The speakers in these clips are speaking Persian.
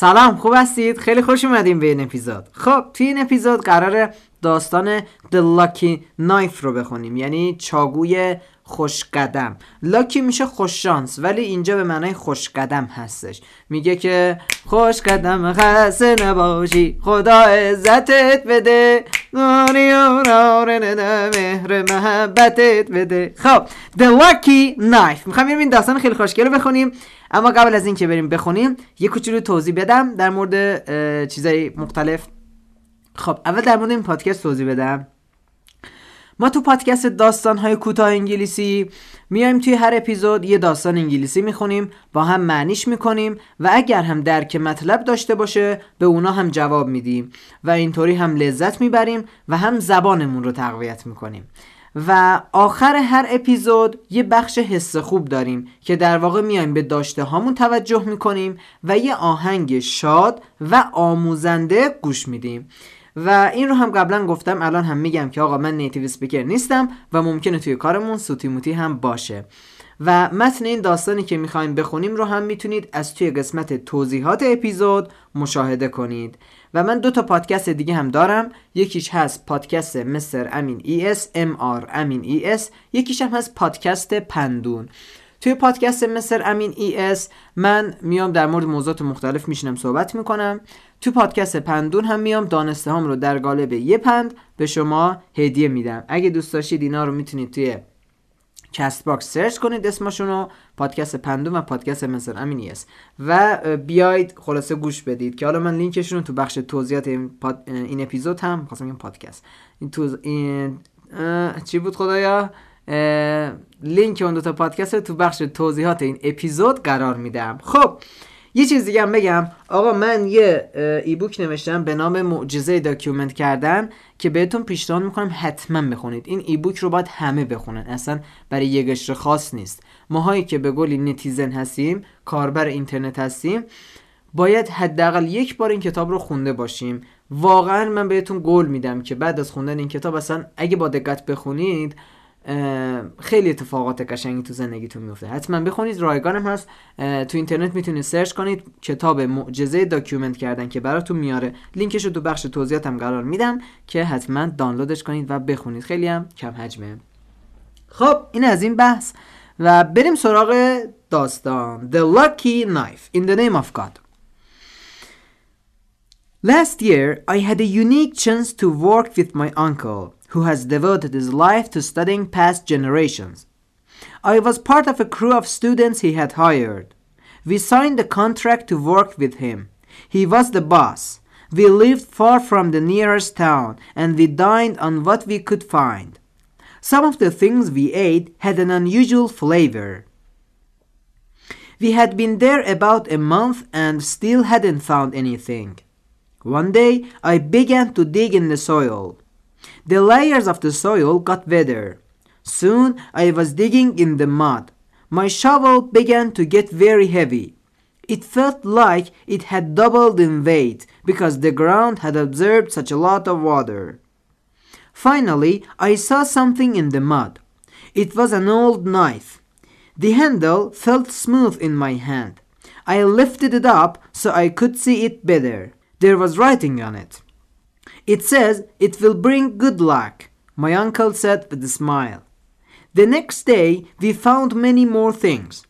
سلام خوب هستید؟ خیلی خوش اومدیم به این اپیزود. خب توی این اپیزود قرار داستان The Lucky Knife رو بخونیم. یعنی چاگوی خوش قدم لاکی میشه خوش شانس ولی اینجا به معنای خوش قدم هستش. میگه که خوش قدم خسته نباشی خدا عزتت بده. مهر محبتت بده. خب The Lucky Knife. می‌خوام این داستان خیلی خوشگل رو بخونیم. اما قبل از اینکه بریم بخونیم یه کوچولو توضیح بدم در مورد چیزای مختلف. خب اول در مورد این پادکست توضیح بدم. ما تو پادکست داستان های کوتاه انگلیسی میایم توی هر اپیزود یه داستان انگلیسی می‌خونیم با هم معنیش می‌کنیم و اگر هم درک مطلب داشته باشه به اونا هم جواب میدیم و اینطوری هم لذت می‌بریم و هم زبانمون رو تقویت می‌کنیم. و آخر هر اپیزود یه بخش حس خوب داریم که در واقع میایم به داشته هامون توجه می‌کنیم و یه آهنگ شاد و آموزنده گوش میدیم. و این رو هم قبلا گفتم الان هم میگم که آقا من native speaker نیستم و ممکنه توی کارمون سوتی موتی هم باشه. و متن این داستانی که می‌خوایم بخونیم رو هم می‌تونید از توی قسمت توضیحات اپیزود مشاهده کنید. و من دو تا پادکست دیگه هم دارم. یکیش هست پادکست مستر امین ASMR امین ای اس. یکیش هم هست پادکست پندون. توی پادکست مستر امین ای اس من میام در مورد موضوعات مختلف میشینم صحبت می‌کنم. تو پادکست پندون هم میام دانسته هم رو در قالب یه پند به شما هدیه میدم. اگه دوست داشتید اینا رو می‌تونید توی کست باکس سرچ کنید اسمشون رو پادکست پندون و پادکست مثل امینی است و بیاید خلاصه گوش بدید که حالا من لینکشون رو تو بخش توضیحات این, این اپیزود هم خواستم این پادکست. این تو این چی بود خدایا؟ لینک اون دو تا پادکست رو تو بخش توضیحات این اپیزود قرار میدم. خب یه چیز دیگه هم بگم. آقا من یه ebook نوشتم به نام معجزه document کردن که بهتون پیشنهاد می‌کنم حتما بخونید. این ebook رو باید همه بخونن. اصلا برای یه قشر خاص نیست. ماهایی که به قولی netizen هستیم کاربر اینترنت هستیم باید حداقل یک بار این کتاب رو خونده باشیم. واقعا من بهتون قول میدم که بعد از خوندن این کتاب اصلا اگه با دقت بخونید خیلی اتفاقات قشنگی تو زندگیتون میفته حتما بخونید رایگانم هست. تو اینترنت می‌تونید search کنید. کتاب معجزه document کردن که براتون میاره. لینکش رو تو بخش توضیحاتم قرار میدم که حتما دانلودش کنید و بخونید. خیلی هم کم حجمه. خب این از این بحث. و بریم سراغ داستان. The Lucky Knife in the Name of God. Last year I had a unique chance to work with my uncle. Who has devoted his life to studying past generations. I was part of a crew of students he had hired. We signed a contract to work with him. He was the boss. We lived far from the nearest town and we dined on what we could find. Some of the things we ate had an unusual flavor. We had been there about a month and still hadn't found anything. One day I began to dig in the soil. The layers of the soil got wetter. Soon I was digging in the mud. My shovel began to get very heavy. It felt like it had doubled in weight because the ground had absorbed such a lot of water. Finally, I saw something in the mud. It was an old knife. The handle felt smooth in my hand. I lifted it up so I could see it better. There was writing on it. It says it will bring good luck, my uncle said with a smile. The next day, we found many more things.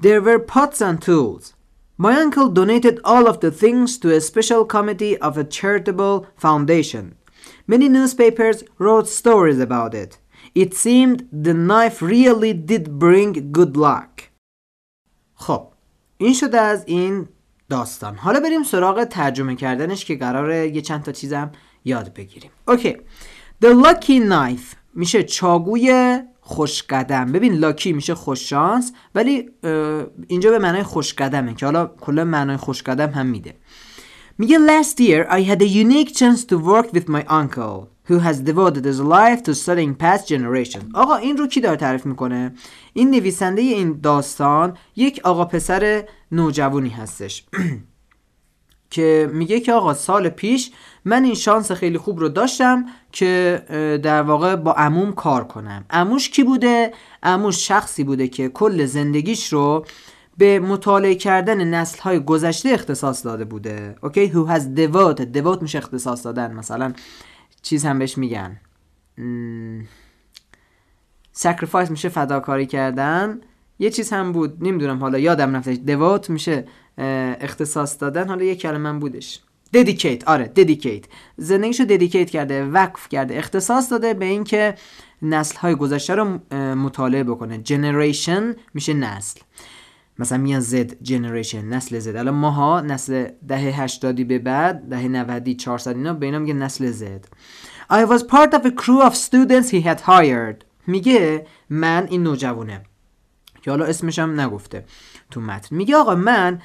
There were pots and tools. My uncle donated all of the things to a special committee of a charitable foundation. Many newspapers wrote stories about it. It seemed the knife really did bring good luck. خب این شده از این داستان حالا بریم سراغ ترجمه کردنش که قراره یه چند تا چیزم یاد بگیریم. اوکی The lucky knife میشه چاگوی خوش قدم. ببین لاکی میشه خوش شانس ولی اینجا به معنای خوش قدمه که حالا کلا معنای خوش قدم هم میده. میگه last year I had a unique chance to work with my uncle who has devoted his life to studying past generations. آقا این رو کی داره تعریف می‌کنه؟ این نویسنده این داستان یک آقا پسر نوجوانی هستش. که میگه که آقا سال پیش من این شانس خیلی خوب رو داشتم که در واقع با عموم کار کنم. عموش کی بوده؟ عموش شخصی بوده که کل زندگیش رو به مطالعه کردن نسل های گذشته اختصاص داده بوده. اوکی؟ Who has devoted devote میشه اختصاص دادن. مثلا چیز هم بهش میگن. sacrifice میشه فداکاری کردن. یه چیز هم بود نمی‌دونم حالا یادم رفتش. Devote میشه اختصاص دادن. حالا یه کلمه بودش. Dedicate. آره dedicate. زندگیشو dedicate کرده وقف کرده اختصاص داده به اینکه نسل های گذشته رو مطالعه بکنه. Generation میشه نسل. مثلا میان زد generation نسل زد الان ماها نسل دهه 80 به بعد دهه 90 400 اینا به اینا میگه نسل زد I was part of a crew of students he had hired. میگه من این نوجوانه که حالا اسمش هم نگفته تو متن. میگه آقا من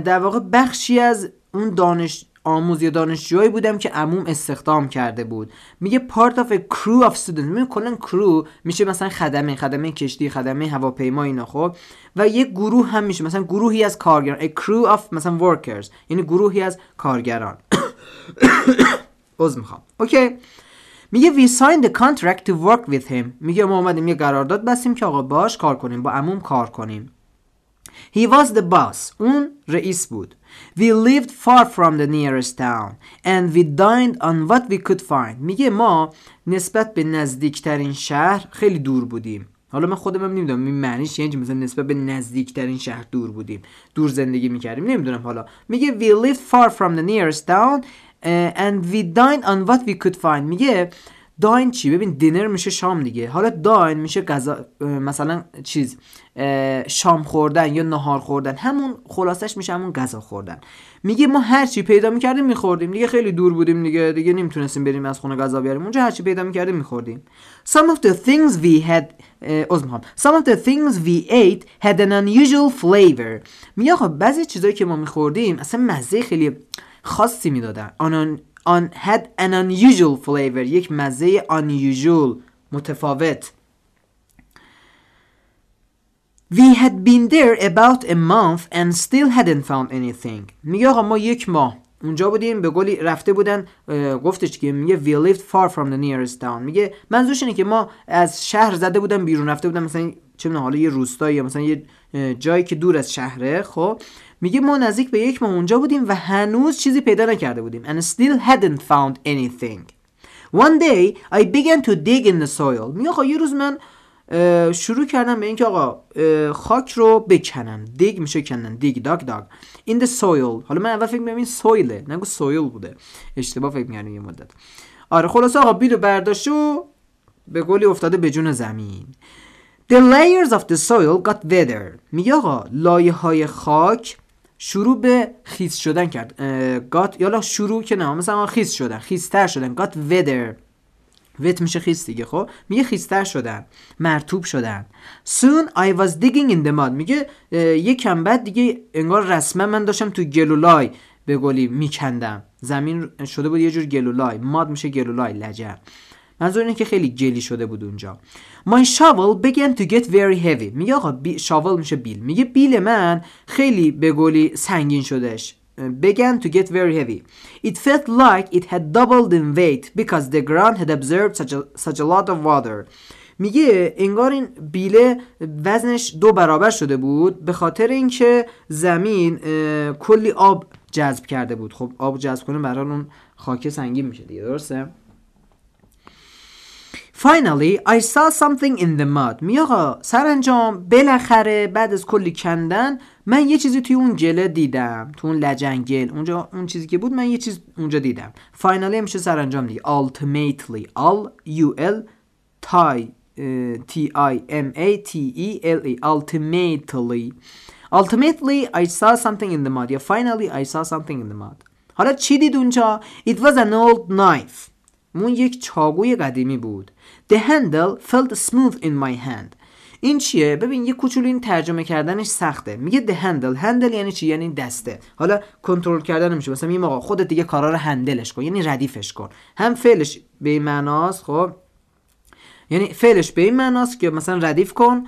در واقع بخشی از اون دانش آموز یا دانشجوهایی بودم که عموم استخدام کرده بود. میگه part of a crew of students. میگه کلا crew میشه مثلا خدمه خدمه کشتی خدمه هواپیما اینا خب؟ و یه گروه هم میشه. مثلا گروهی از کارگران a crew of مثلا workers. یعنی گروهی از کارگران. عذر می‌خوام. اوکی میگه we signed the contract to work with him. میگه ما اومدیم یه قرارداد بستیم که آقا باش کار کنیم با عموم کار کنیم. He was the boss. اون رئیس بود. We lived far from the nearest town and we dined on what we could find. میگه ما نسبت به نزدیکترین شهر خیلی دور بودیم. حالا من خودم هم نمی‌دونم این معنیش یعنی مثلا نسبت به نزدیکترین شهر دور بودیم دور زندگی می‌کردیم نمی‌دونم حالا میگه we lived far from the nearest town uh, and we dined on what we could find میگه داین چی؟ ببین دینر میشه شام دیگه. حالا داین میشه غذا مثلا چیز شام خوردن یا نهار خوردن. همون خلاصش میشه همون غذا خوردن. میگه ما هر چی پیدا می‌کردیم میخوردیم. دیگه خیلی دور بودیم دیگه. دیگه نمی‌تونستیم بریم از خونه غذا بیاریم. اونجا هر چی پیدا می‌کردیم میخوردیم. Some of the things we had uh, some of the things we ate had an unusual flavor. میگه خب بعضی چیزایی که ما میخوردیم اصلا مزه خیلی خاصی می‌دادن. On had an unusual flavor یک مزه unusual متفاوت. We had been there about a month and still hadn't found anything. میگه آقا ما یک ماه اونجا بودیم به قولی رفته بودن گفتش که میگه we lived far from the nearest town. میگه منظورش اینه که ما از شهر زده بودن بیرون رفته بودن مثلا چه حالا یه روستایی یا مثلا یه جایی که دور از شهره خب؟ میگه ما نزدیک به یک ماه اونجا بودیم و هنوز چیزی پیدا نکرده بودیم. And still hadn't found anything. One day I began to dig in the soil. میگه آقا یه روز من شروع کردم به اینکه آقا خاک رو بکنم. دیگ میشه کنن. دیگ داگ داگ in the soil. حالا من اول فکر می‌کردم این سویله نگو سویل بوده. اشتباه فکر می‌کردم یه مدت. آره خلاص آقا بیرو برداشت و به قولی افتاده به جون زمین. The layers of the soil got wetter. میگه آقا لایه های خاک شروع به خیس شدن کرد. گات یالا شروع که نه مثلا خیس شدن خیستر شدن. گات ودر وت میشه خیس دیگه خب؟ میگه خیستر شدن مرتوب شدن. soon I was digging in the mud میگه یکم بعد دیگه انگار رسما من داشتم تو گلولای به گلی میکندم. زمین شده بود یه جور گلولای. ماد میشه گلولای لجن. منظور اینه که خیلی گلی شده بود اونجا. My shovel began to get very heavy. میگه آقا بی... شاول میشه بیل. میگه بیل من خیلی به گلی سنگین شدش began to get very heavy. It felt like it had doubled in weight because the ground had absorbed such a, such a lot of water. میگه انگار این بیله وزنش دو برابر شده بود به خاطر اینکه زمین کلی آب جذب کرده بود. خب آب جذب کنه برای اون خاک سنگین میشه دیگه درسته؟ Finally, I saw something in the mud. می آقا سرانجام بالاخره بعد از کلی کندن من یه چیزی توی اون گله دیدم تو اون لجنگل اونجا اون چیزی که بود من یه چیز اونجا دیدم finally میشه سرانجام دیگه ultimately all u l t i m a t e l e ultimately ultimately I saw something in the mud یا finally I saw something in the mud حالا چی دید اونجا it was an old knife اون یک چاقوی قدیمی بود. The handle felt smooth in my hand. این چیه؟ ببین یه کوچولو این ترجمه کردنش سخته. میگه the handle. Handle یعنی چی؟ یعنی دسته. حالا کنترل کردن نمیشه مثلا میگه آقا خودت دیگه کارا رو هندلش کن. یعنی ردیفش کن. هم فعلش به این معناست خب؟ یعنی فعلش به این معناست که مثلا ردیف کن.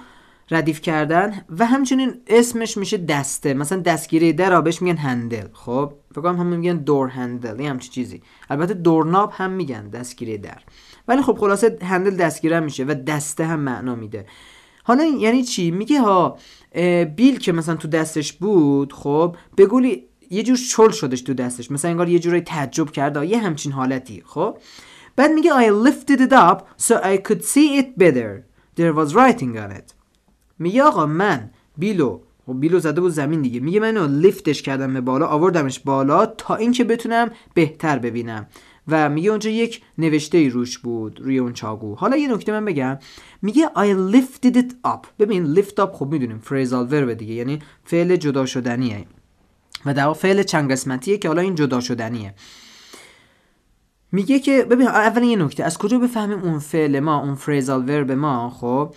ردیف کردن و همچنین اسمش میشه دسته. مثلا دستگیره در بهش میگن هندل. خب فکر کنم هم میگن دور هندل. یه همچی چیزی. البته دورناب هم میگن دستگیره در. ولی خب خلاصه هندل دستگیره میشه و دسته هم معنا میده. حالا یعنی چی؟ میگه ها بیل که مثلا تو دستش بود خب به گولی یه جور چل شدش تو دستش. مثلا انگار یه جوری تعجب کرده یه همچین حالتی خب. بعد میگه I lifted it up so I could see it better. There was writing on it. میگه آقا من بیلو خب بیلو زده بود زمین دیگه. میگه منو لیفتش کردم به بالا آوردمش بالا تا اینکه بتونم بهتر ببینم. و میگه اونجا یک نوشته ای روش بود روی اون چاقو. حالا یه نکته من بگم. میگه I lifted it up. ببین lift up خب می‌دونیم فریزال ورب دیگه یعنی فعل جدا شدنیه. و در فعل چند قسمتیه که حالا این جدا شدنیه. میگه که ببین اول یه نکته از کجا بفهمیم اون فعل ما اون فریزال ورب ما خب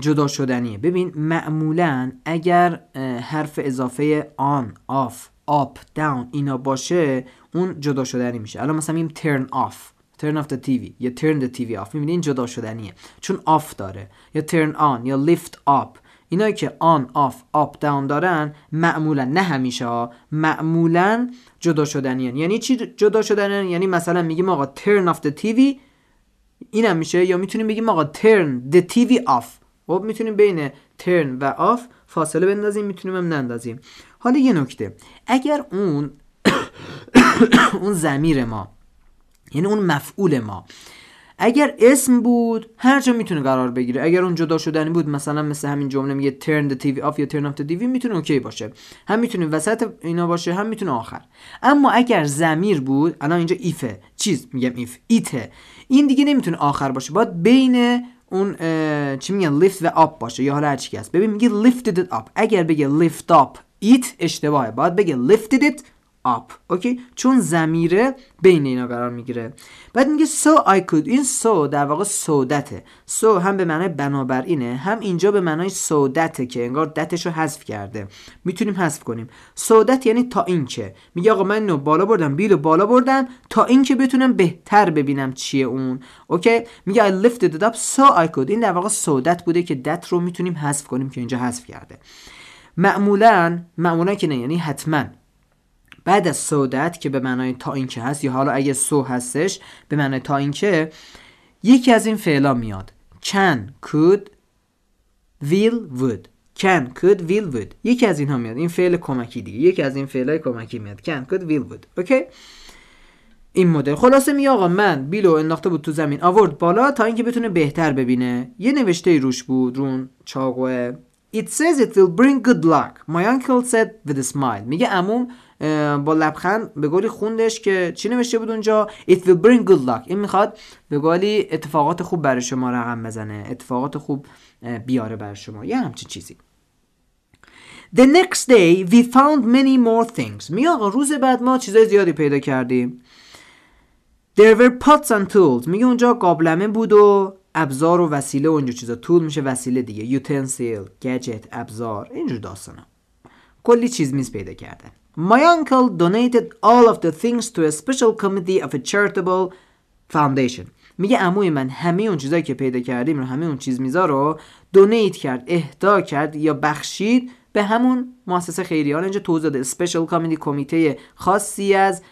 جدا شدنیه؟ ببین معمولا اگر حرف اضافه آن آف آپ داون اینا باشه اون جدا شدنی میشه. الان مثلا میگیم turn off turn off the TV یا turn the TV off. می‌بینی این جدا شدنیه. چون off داره. یا turn on یا lift up. اینایی که on off up down دارن معمولا نه همیشه ها معمولا جدا شدنیان. یعنی چی جدا شدنیان؟ یعنی مثلا میگیم آقا turn off the TV اینم میشه. یا می‌تونیم بگیم آقا turn the TV off. خب می‌تونیم بین turn و off فاصله بندازیم می‌تونیم هم نندازیم. حالا یه نکته. اگر اون اون زمیر ما یعنی اون مفعول ما اگر اسم بود هر جا می‌تونه قرار بگیره. اگر اون جدا شدنی بود مثلا مثل همین جمله میگه turn the TV off یا turn off the TV می‌تونه اوکی باشه. هم می‌تونه وسط اینا باشه هم می‌تونه آخر. اما اگر زمیر بود الان اینجا ایفه چیز میگم ایف ایته این دیگه نمی‌تونه آخر باشه. باید بین اون چی میگن lift و up باشه. یا حالا هر چی هست. ببین میگه lifted it up. اگر بگه lift up it اشتباهه. باید بگه lifted it up. اوکی چون زمیره بین اینا قرار می‌گیره. بعد میگه so I could. این so در واقع سودته. So هم به معنای بنابراینه هم اینجا به معنای سودته که انگار دتش رو حذف کرده. می‌تونیم حذف کنیم. سودت یعنی تا اینکه. میگه آقا من اینو بالا بردم بیلو بالا بردم تا اینکه بتونم بهتر ببینم چیه اون. اوکی میگه I lifted it up so I could. این در واقع سودت بوده که دت رو می‌تونیم حذف کنیم که اینجا حذف کرده. معمولا معمولا که نه یعنی حتما. بعد از سودت که به معنای تا اینکه هست یا حالا اگه سو هستش به معنای تا اینکه یکی از این فعلا میاد. Can could will would. Can could will would. یکی از اینها میاد. این فعل کمکی دیگه. یکی از این فعلای کمکی میاد. Can could will would. اوکی این مدل. خلاصه می آقا من بیلو انداخته بود تو زمین. آورد بالا تا اینکه بتونه بهتر ببینه. یه نوشته روش بود رون چاقوه. It says it will bring good luck. My uncle said with a smile. میگه عموم با لبخند به گلی خوندش که چی نوشته بود اونجا؟ It will bring good luck. این می‌خواد به گلی اتفاقات خوب برای شما رقم بزنه. اتفاقات خوب بیاره برای شما. یه همچین چیزی. The next day we found many more things. می آقا روز بعد ما چیزای زیادی پیدا کردیم. There were pots and tools. میگه اونجا قابلمه بود و ابزار و وسیله و اینجور چیزا. طول میشه وسیله دیگه. Utensil gadget ابزار. اینجور داستانا. کلی چیز میز پیدا کردن My uncle donated all of the things to a special committee of a charitable foundation. میگه عموی من همه اون چیزایی که پیدا کردیم رو همه اون چیز میزا رو دونیت کرد اهدا کرد یا بخشید به همون مؤسسه خیریه. حالا اینجا توضیح داده. اسپیشال کامیتی کمیته خاصی از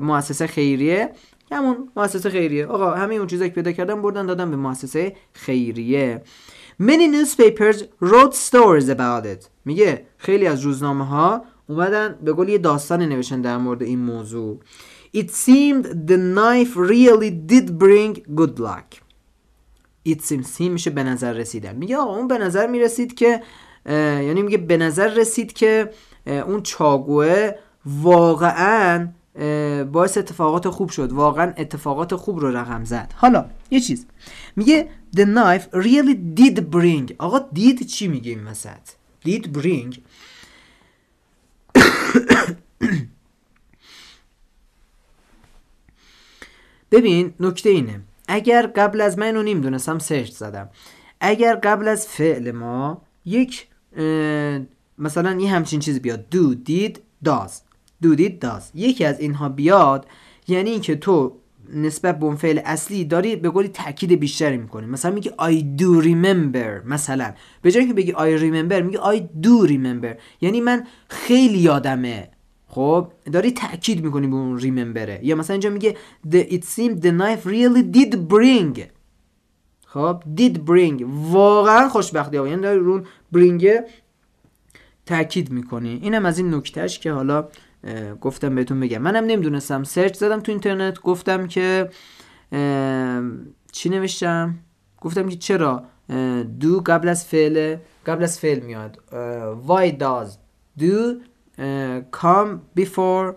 مؤسسه خیریه. همون مؤسسه خیریه. آقا همه اون چیزایی که پیدا کردم بردن دادن به مؤسسه خیریه. Many newspapers wrote stories about it. میگه خیلی از روزنامه ها اومدن به قول یه داستان نوشتن در مورد این موضوع. It seemed the knife really did bring good luck. It seemed seem میشه به نظر رسیدن. میگه آقا اون به نظر می‌رسید که یعنی میگه به نظر رسید که اون چاقوه واقعا باعث اتفاقات خوب شد. واقعا اتفاقات خوب رو رقم زد. حالا یه چیز. میگه the knife really did bring. آقا did چی میگه این وسط؟ did bring ببین نکته اینه. اگر قبل از من اینو نمی‌دونستم سرچ زدم. اگر قبل از فعل ما یک مثلا یه همچین چیز بیاد. do did does. do did does. یکی از اینها بیاد یعنی اینکه تو نسبت به اون فعل اصلی داری به قولی تاکید بیشتری می‌کنی. مثلا میگی I do remember مثلا. به جای اینکه بگی I remember میگی I do remember. یعنی من خیلی یادمه. خب؟ داری تاکید می‌کنی به اون ریممبره یا مثلا اینجا میگه the, it seemed the knife really did bring. خب؟ Did bring. واقعا خوشبختی ها یعنی داری رو اون bring تاکید می‌کنی. اینم از این نکتهش که حالا گفتم بهتون بگم منم نمی‌دونستم. search زدم تو اینترنت گفتم که چی نوشتم؟ گفتم که چرا؟ do قبل از فعل قبل از فعل میاد. why does do come before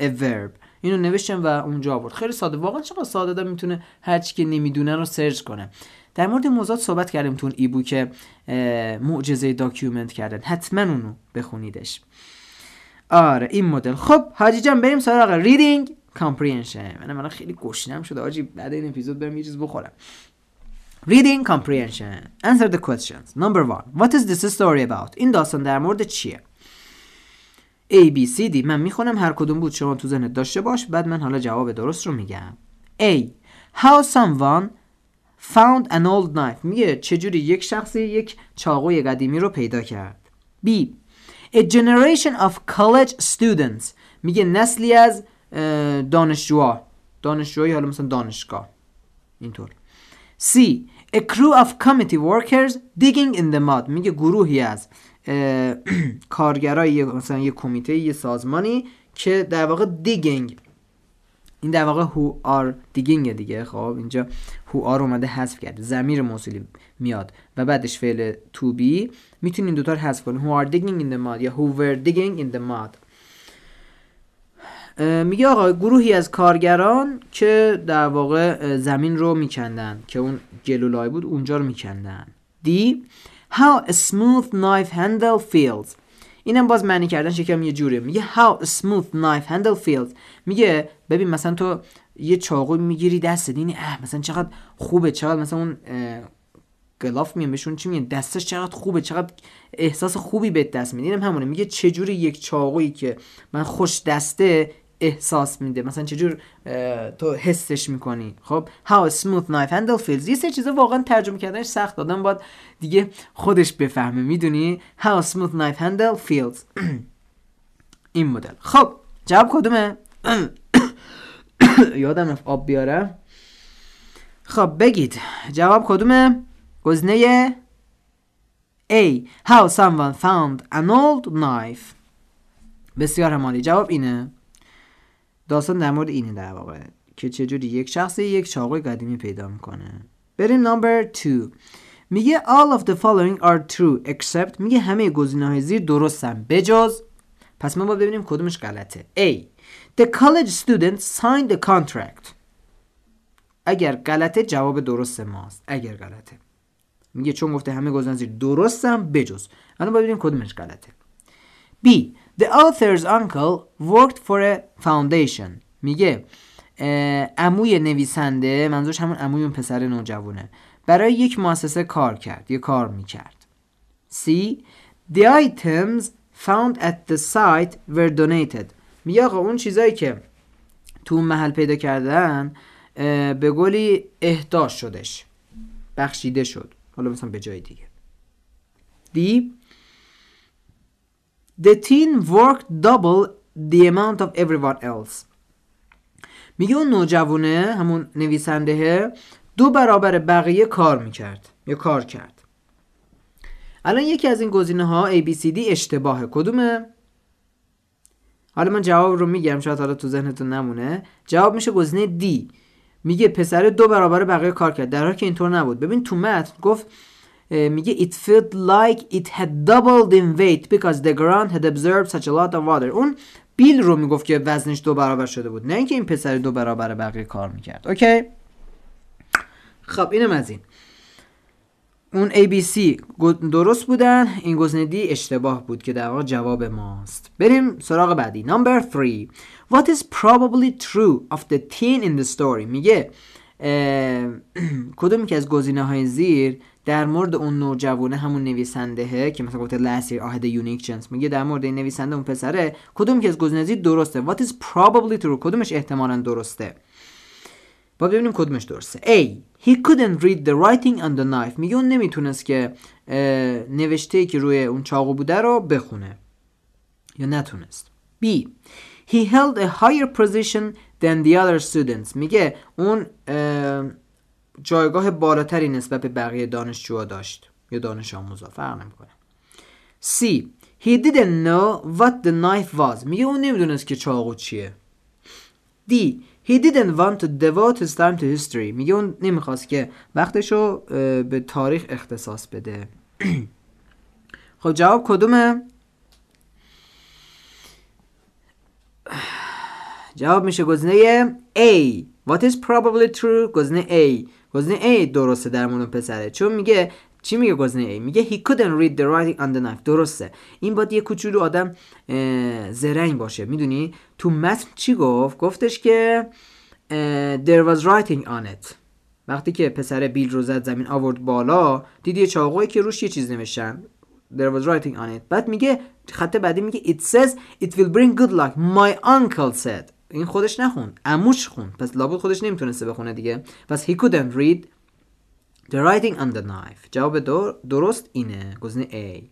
a verb. اینو نوشتم و اونجا آورد. خیلی ساده. واقعا چقدر ساده آدم می‌تونه هر چی که نمی‌دونه رو search کنه. در مورد موضوعات صحبت کردیم تو اون که معجزه document کردن. حتما اونو بخونیدش. آره این مدل. خب حاجی جان بریم سراغ reading comprehension من من خیلی گشنم شده. حاجی بعد این اپیزود برم یه چیز بخورم. Reading comprehension. Answer the questions. Number one. What is this story about? این داستان در مورد چیه؟ A, B, C, D. من می‌خونم هر کدوم بود. شما تو ذهنت داشته باش. بعد من حالا جواب درست رو میگم. A. How someone found an old knife. میگه چجوری یک شخصی یک چاقوی قدیمی رو پیدا کرد. B. A generation of college students. میگه نسلی از دانشجوها. دانشجوهایی حالا مثلا دانشگاه. اینطور. C. A crew of committee workers digging in the mud. میگه گروهی از کارگرای مثلا یه کمیته یه سازمانی که در واقع دیگینگ این در واقع who are digging دیگه خب؟ اینجا who are اومده حذف کرده زمیر موصولی میاد و بعدش فعل to be می‌تونین دوتا رو حذف کنین who are digging in the mud یا who were digging in the mud. میگه آقا گروهی از کارگران که در واقع زمین رو میکندن که اون گلولای بود اونجا رو میکندن. دی How a smooth knife handle feels. اینم باز معنی کردن شکم یه جوره میگه how smooth knife handle feels. میگه ببین مثلا تو یه چاقو می‌گیری دست دینی اه مثلا چقدر خوبه چقدر مثلا اون گلاف میان بهشون چی میگن دستش چقدر خوبه چقدر احساس خوبی به دست میده. اینم همونه. میگه چجوری یک چاقویی که من خوش دسته احساس میده. مثلا چجور تو حسش می‌کنی. خب how smooth knife handle feels. یه سه چیزا واقعا ترجمه کردنش سخت. دادن باید دیگه خودش بفهمه. می‌دونی؟ how smooth knife handle feels. این مدل. خب جواب کدومه؟ یادم آب بیاره. خب بگید. جواب کدومه؟ گزینه A. How someone found an old knife. بسیار همالی جواب اینه. داستان در مورد اینه در واقع که چجوری یک شخصی یک چاقوی قدیمی پیدا می‌کنه. بریم نمبر 2 میگه all of the following are true except میگه همه گزینه های زیر درستن. بجز پس ما باید ببینیم کدومش غلطه. A. The college student signed the contract. اگر غلطه جواب درست ماست. اگر غلطه. میگه چون گفته همه گزینه زیر درستن بجز. الان باید ببینیم کدومش غلطه. B. The author's uncle worked for a foundation. میگه عموی نویسنده منظورش همون عموی اون پسر نوجوانه. برای یک مؤسسه کار کرد یه کار می‌کرد. C The items found at the site were donated. میگه آقا اون چیزایی که تو محل پیدا کردن به گلی اهداش شدش بخشیده شد. حالا مثلا به جای دیگه. D The teen worked double the amount of everyone else. میگه اون نوجوانه همون نویسنده دو برابر بقیه کار می‌کرد یا کار کرد. الان یکی از این گزینه ها ABCD اشتباهه. کدومه؟ حالا من جواب رو میگم شاید حالا تو ذهنتون نمونه. جواب میشه گزینه D. میگه پسر دو برابر بقیه کار کرد در حالی که اینطور نبود. ببین تو متن گفت میگه it felt like it had doubled in weight because the ground had absorbed such a lot of water. اون بیل رو می‌گفت که وزنش دو برابر شده بود نه اینکه این پسر دو برابر بقیه کار می‌کرد. اوکی؟ خب اینم از این. اون ABC درست بودن این گزینه دی اشتباه بود که در واقع جواب ماست. بریم سراغ بعدی. Number 3 What is probably true of the teen in the story? میگه کدوم که از گزینه های زیر در مورد اون نوجوانه همون نویسنده که مثلا گفته had a unique chance میگه در مورد این نویسنده اون پسره کدوم که از گزینه درسته؟ What is probably true کدومش احتمالا درسته؟ با ببینیم کدومش درسته. A he couldn't read the writing on the knife. میگه اون نمی‌تونست که نوشته که روی اون چاقو بوده رو بخونه. یا نتونست. B he held a higher position than the other students. میگه اون جایگاه بالاتری نسبت به بقیه دانشجوها داشت یا دانش آموزا فرق نمی‌کنه. C. He didn't know what the knife was. میگه اون نمی‌دونست که چاقو چیه. D. He didn't want to devote his time to history. میگه اون نمی‌خواست که وقتشو به تاریخ اختصاص بده. خب جواب کدومه؟ جواب میشه گزینه A. What is probably true? گزینه A. گزینه A درسته در مورد پسره. چون میگه چی میگه گزینه A میگه he couldn't read the writing on the knife. درسته. این باید یه کوچولو آدم زرنگ باشه. می‌دونی؟ تو متن چی گفت؟ گفتش که there was writing on it. وقتی که پسر بیل رو زد زمین آورد بالا دیدی چاقوی که روش یه چیز نوشتن. There was writing on it. بعد میگه خط بعدی میگه it says it will bring good luck. My uncle said. این خودش نخوند. اموش خوند. پس لابد خودش نمی‌تونسته بخونه دیگه. پس he couldn't read the writing on the knife. جواب درست اینه. گزینه A.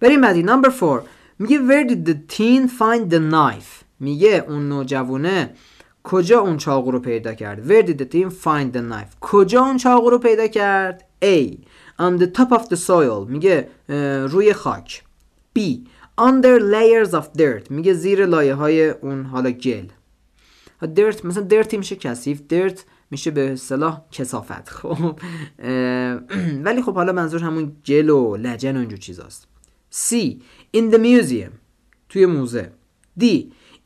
بریم بعدی. Number 4 میگه where did the teen find the knife? میگه اون نوجوانه کجا اون چاقو رو پیدا کرد؟ where did the teen find the knife? کجا اون چاقو رو پیدا کرد؟ A. On the top of the soil. میگه روی خاک. B. Under layers of dirt. میگه زیر لایه های اون حالا گل. Dirt مثلا dirt میشه کثیف dirt میشه به صلاح کسافت خب ولی خب حالا منظور همون جل و لجن و اینجور چیزاست. C. In the museum. توی موزه. D.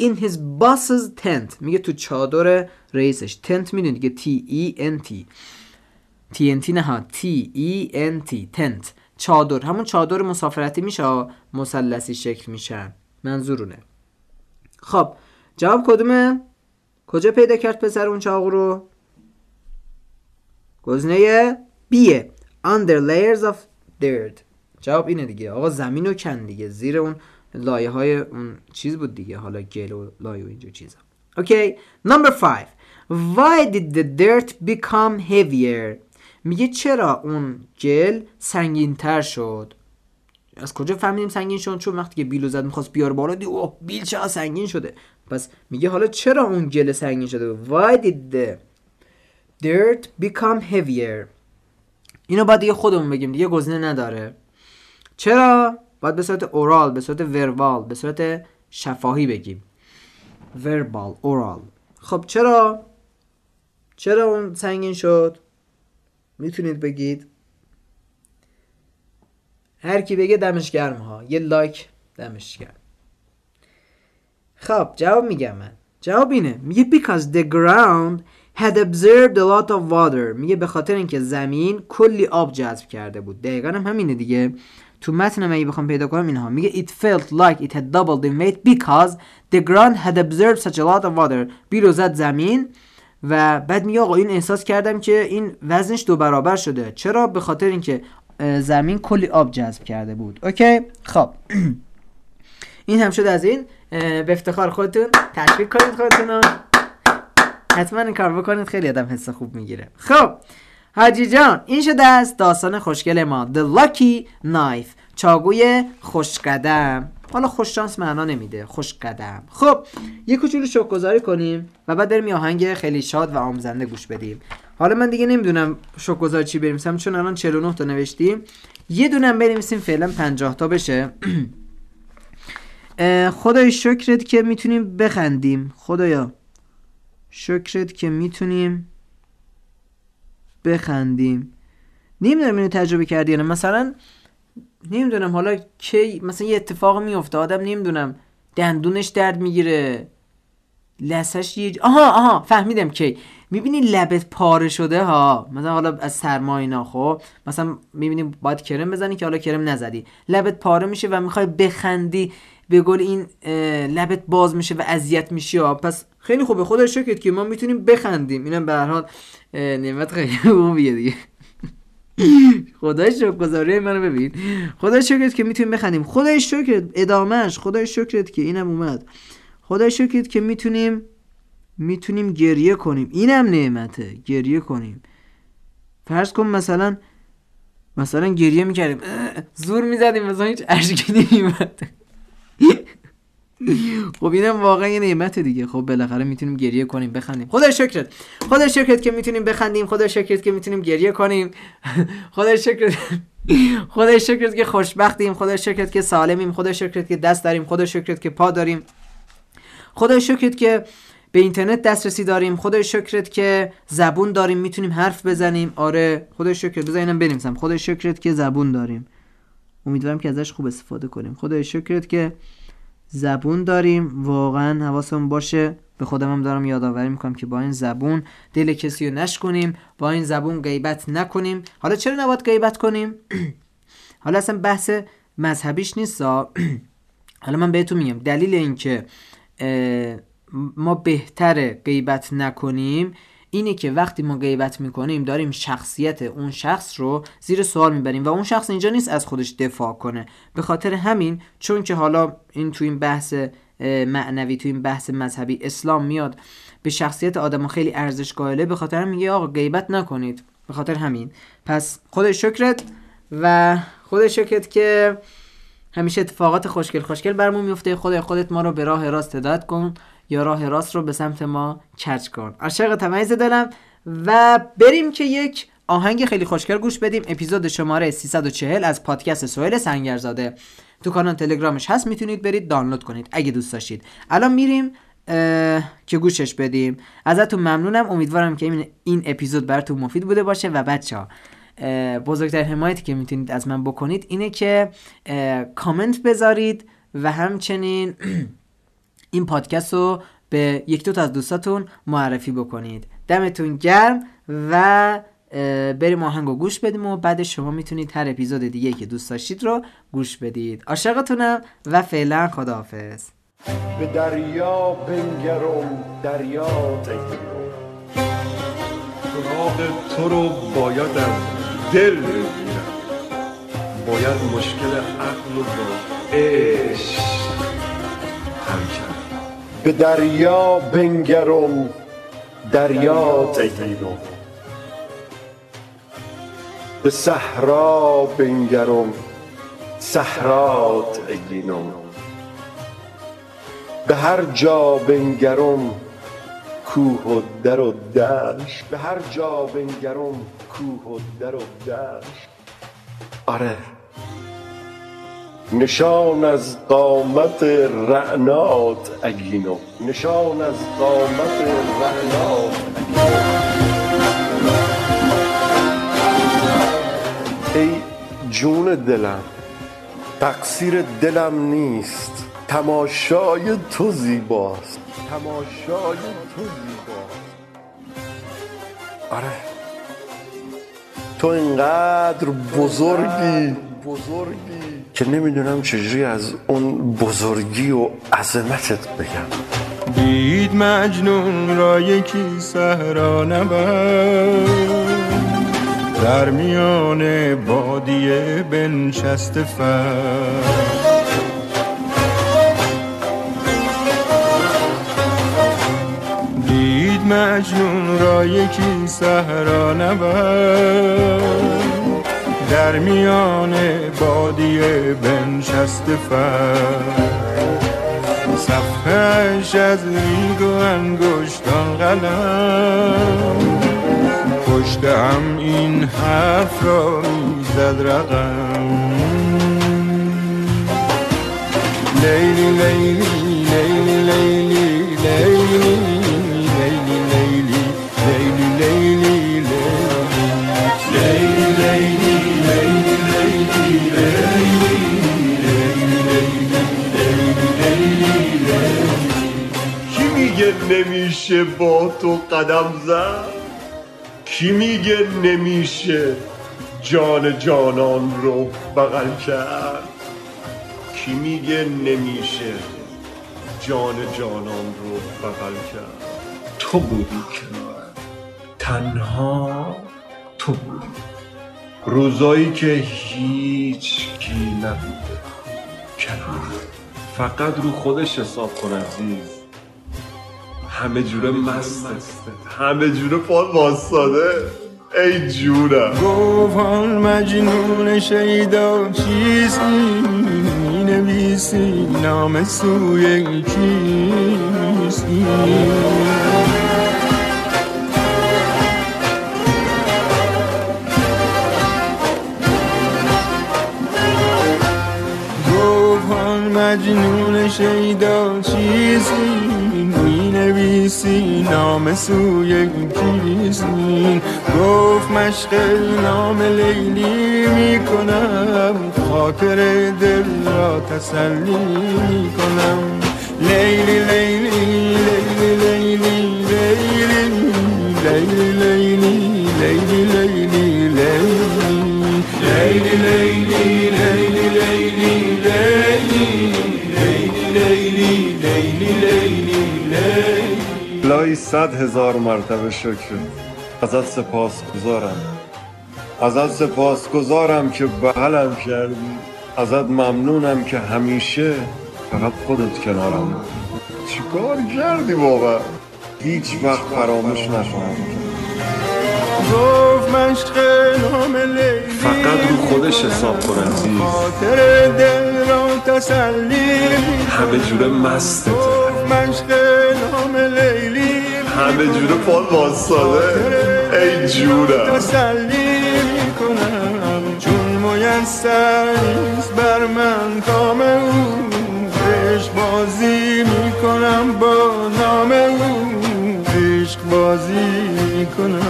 In his boss's tent. میگه تو چادر رئیسش. Tent می‌دونی دیگه. T E N T. T نه ها. T E N T. Tent. چادر. همون چادر مسافرتی میشه. مثلثی شکل میشن منظورونه. خب جواب کدومه؟ کجا پیدا کرد پسر اون چاقو رو؟ گزینه بیه under layers of dirt. جواب اینه دیگه. آقا زمین رو کن دیگه. زیر اون لایه های اون چیز بود دیگه. حالا گل و لایه و اینجور چیزا. اوکی number 5 why did the dirt become heavier? میگه چرا اون گل سنگین تر شد؟ از کجا فهمیدیم سنگین شد؟ چون وقتی که بیلو زد می‌خواست بیار بالا دی اوه بیل چقدر سنگین شده. پس میگه حالا چرا اون گل سنگین شده؟ Why did the dirt become heavier? اینو باید دیگه خودمون بگیم دیگه گزینه نداره. چرا؟ باید به صورت اورال به صورت وربال به صورت شفاهی بگیم. وربال اورال خب چرا؟ چرا اون سنگین شد؟ می‌تونید بگید. هر کی بگه دمش گرم ها یه لایک دمش گرم. خب جواب میگم من. جواب اینه. میگه because the ground had observed a lot of water. میگه به خاطر اینکه زمین کلی آب جذب کرده بود. دقیقا هم همینه دیگه. تو متن من بخوام پیدا کنم اینها. میگه it felt like it had doubled in weight because the ground had observed such a lot of water. بیرو زد زمین و بعد میگه آقا این احساس کردم که این وزنش دو برابر شده. چرا؟ به خاطر اینکه زمین کلی آب جذب کرده بود. اوکی؟ خب. این هم شد از این به افتخار خودتون تشویق کنید خودتون حتما این کار بکنید خیلی آدم حس خوب می‌گیره. خب حاجی جان این شده از داستان خوشگل ما The Lucky Knife چاگوی خوشقدم حالا خوششانس معنا نمیده خوش قدم. خب یه کوچولو شوک گذاری کنیم و بعد بریم آهنگ خیلی شاد و آموزنده گوش بدیم. حالا من دیگه نمی‌دونم شوک گذاری چی بنویسم چون الان 49 تا نوشتیم. یه دونم بنویسیم فعلا 50 تا بشه. خدای شکرت که می‌تونیم بخندیم. خدایا شکرت که می‌تونیم بخندیم. نمی‌دونم اینو تجربه کردی یعنی مثلا نمی‌دونم حالا کی مثلا یه اتفاق میفته آدم نمی‌دونم دندونش درد می‌گیره لسش یه آها آها فهمیدم کی. می‌بینی لبت پاره شده ها. مثلا حالا از سرما اینا خب. مثلا می‌بینی باید کرم بزنی که حالا کرم نزدی. لبت پاره میشه و می‌خوای بخندی. به گل این لبت باز میشه و اذیت میشی. ها پس خیلی خوبه. خدا شکرت که ما می‌تونیم بخندیم. اینم به هر حال نعمت خیلی خوبیه دیگه. خدای شکر گذاری منو ببین. خدای شکرت که می‌تونیم بخندیم. خدای شکرت ادامهش خدای شکرت که اینم اومد. خدای شکرت که می‌تونیم می‌تونیم گریه کنیم. اینم نعمته گریه کنیم. فرض کن مثلا مثلا گریه می‌کردیم. زور می‌زدیم مثلا هیچ اشکی نمیمد خب اینم واقعا یه نعمت دیگه. خب بالاخره می‌تونیم گریه کنیم بخندیم. خدا شکرت. خدا شکرت که می‌تونیم بخندیم. خدا شکرت که می‌تونیم گریه کنیم. خدا شکرت. خدا شکرت که خوشبختیم. خدا شکرت که سالمیم. خدا شکرت که دست داریم. خدا شکرت که پا داریم. خدا شکرت که به اینترنت دسترسی داریم. خدا شکرت که زبون داریم. می‌تونیم حرف بزنیم. آره خدا شکرت. اینم بنویسم. خدا شکرت که زبون داریم. امیدوارم که ازش خوب استفاده کنیم. خدا شکرت که زبون داریم. واقعا حواسمون باشه. به خودم هم دارم یادآوری می‌کنم که با این زبون دل کسی رو نشکنیم با این زبون غیبت نکنیم. حالا چرا نباید غیبت کنیم؟ حالا اصلا بحث مذهبیش نیست حالا من بهتون میگم. دلیل اینکه ما بهتر غیبت نکنیم اینه که وقتی ما غیبت می‌کنیم داریم شخصیت اون شخص رو زیر سوال می‌بریم و اون شخص اینجا نیست از خودش دفاع کنه. به خاطر همین چون که حالا این تو این بحث معنوی تو این بحث مذهبی اسلام میاد به شخصیت آدم خیلی ارزش قائله. به خاطر میگه آقا غیبت نکنید. به خاطر همین. پس خود شکرت و خود شکرت که همیشه اتفاقات خوشگل خوشگل برمون میفته خود خودت ما رو به راه راست هدایت کن. یا راه راست رو به سمت ما کج کن. عاشق تمیز دارم و بریم که یک آهنگ خیلی خوشگل گوش بدیم. اپیزود شماره 340 از پادکست سویل سنگرزاده. تو کانال تلگرامش هست. می‌تونید برید دانلود کنید اگه دوست داشتید. الان میریم که گوشش بدیم. ازتون ممنونم. امیدوارم که این اپیزود براتون مفید بوده باشه. و بچه ها بزرگتر حمایتی که می‌تونید از من بکنید اینه که کامنت بذارید و همچنین این پادکست رو به یک دو تا از دوستاتون معرفی بکنید. دمتون گرم و بریم آهنگ رو گوش بدیم و بعد شما می‌تونید هر اپیزود دیگه که دوست داشتید رو گوش بدید. عاشقتونم و فعلا خداحافظ. به دریا بنگرم دریا. تگیرم سراغ تو رو باید از دل بگیرم باید مشکل عقل و با عشق حل کرد به دریا بنگرم دریا تگیرم به صحرا بنگرم صحرا تگینم به هر جا بنگرم کوه و در و دشت. به هر جا بنگرم کوه و در و دشت. آره. نشان از قامت رعنات اگینم نشان از قامت رعنات ای جون دلم تقصیر دلم نیست. تماشای تو زیباست. تماشای تو زیباست. آره. تو اینقدر بزرگی. بزرگی. که نمی‌دونم چجوری از اون بزرگی و عظمتت بگم. دید مجنون را یکی صحرا در میان بادیه بنشست فر مجنون را یکی صحرا نبرد در میان بادیه بنشست فر. صفحش از ریگ و انگشتان قلم. پشت هم این حرف را می‌زد رقم. لیلی لیلی نمیشه با تو قدم زد کی میگه نمیشه جان جانان رو بغل کرد کی میگه نمیشه جان جانان رو بغل کرد تو بودی کنار تنها تو بودی روزایی که هیچ کی نبوده کنار فقط رو خودش حساب کن عزیز. همه جوره مسته همه جوره پاد واسطاده ای جونم. گفت مجنون شیدا چیزی می نویسی نام سوی کیستی؟ مجنون شیدا چیزی می نویسی نام سوی کیستی گفت مشق نام لیلی می کنم خاطر دل را تسلی می کنم لیلی لیلی لیلی لیلی لیلی لیلی لیلی لیلی لیلی لیلی لیلی لیلی لیلی لیلی لیلی لیلی لای صد هزار مرتبه شکر ازت سپاس گذارم. ازت سپاس گذارم که بغلم کردی. ازت ممنونم که همیشه فقط خودت کنارم. چیکار کردی واقعا؟ هیچ وقت فراموش نخواهم لیلی فقط رو خودش حساب کن عزیز خاطر دل را تسلی همه جوره لیلی همه جوره پال واساده ای جورم تسلی می‌کنم. چون میسر نیست بر من کام او عشق بازی می‌کنم با نام او. عشق بازی می‌کنم.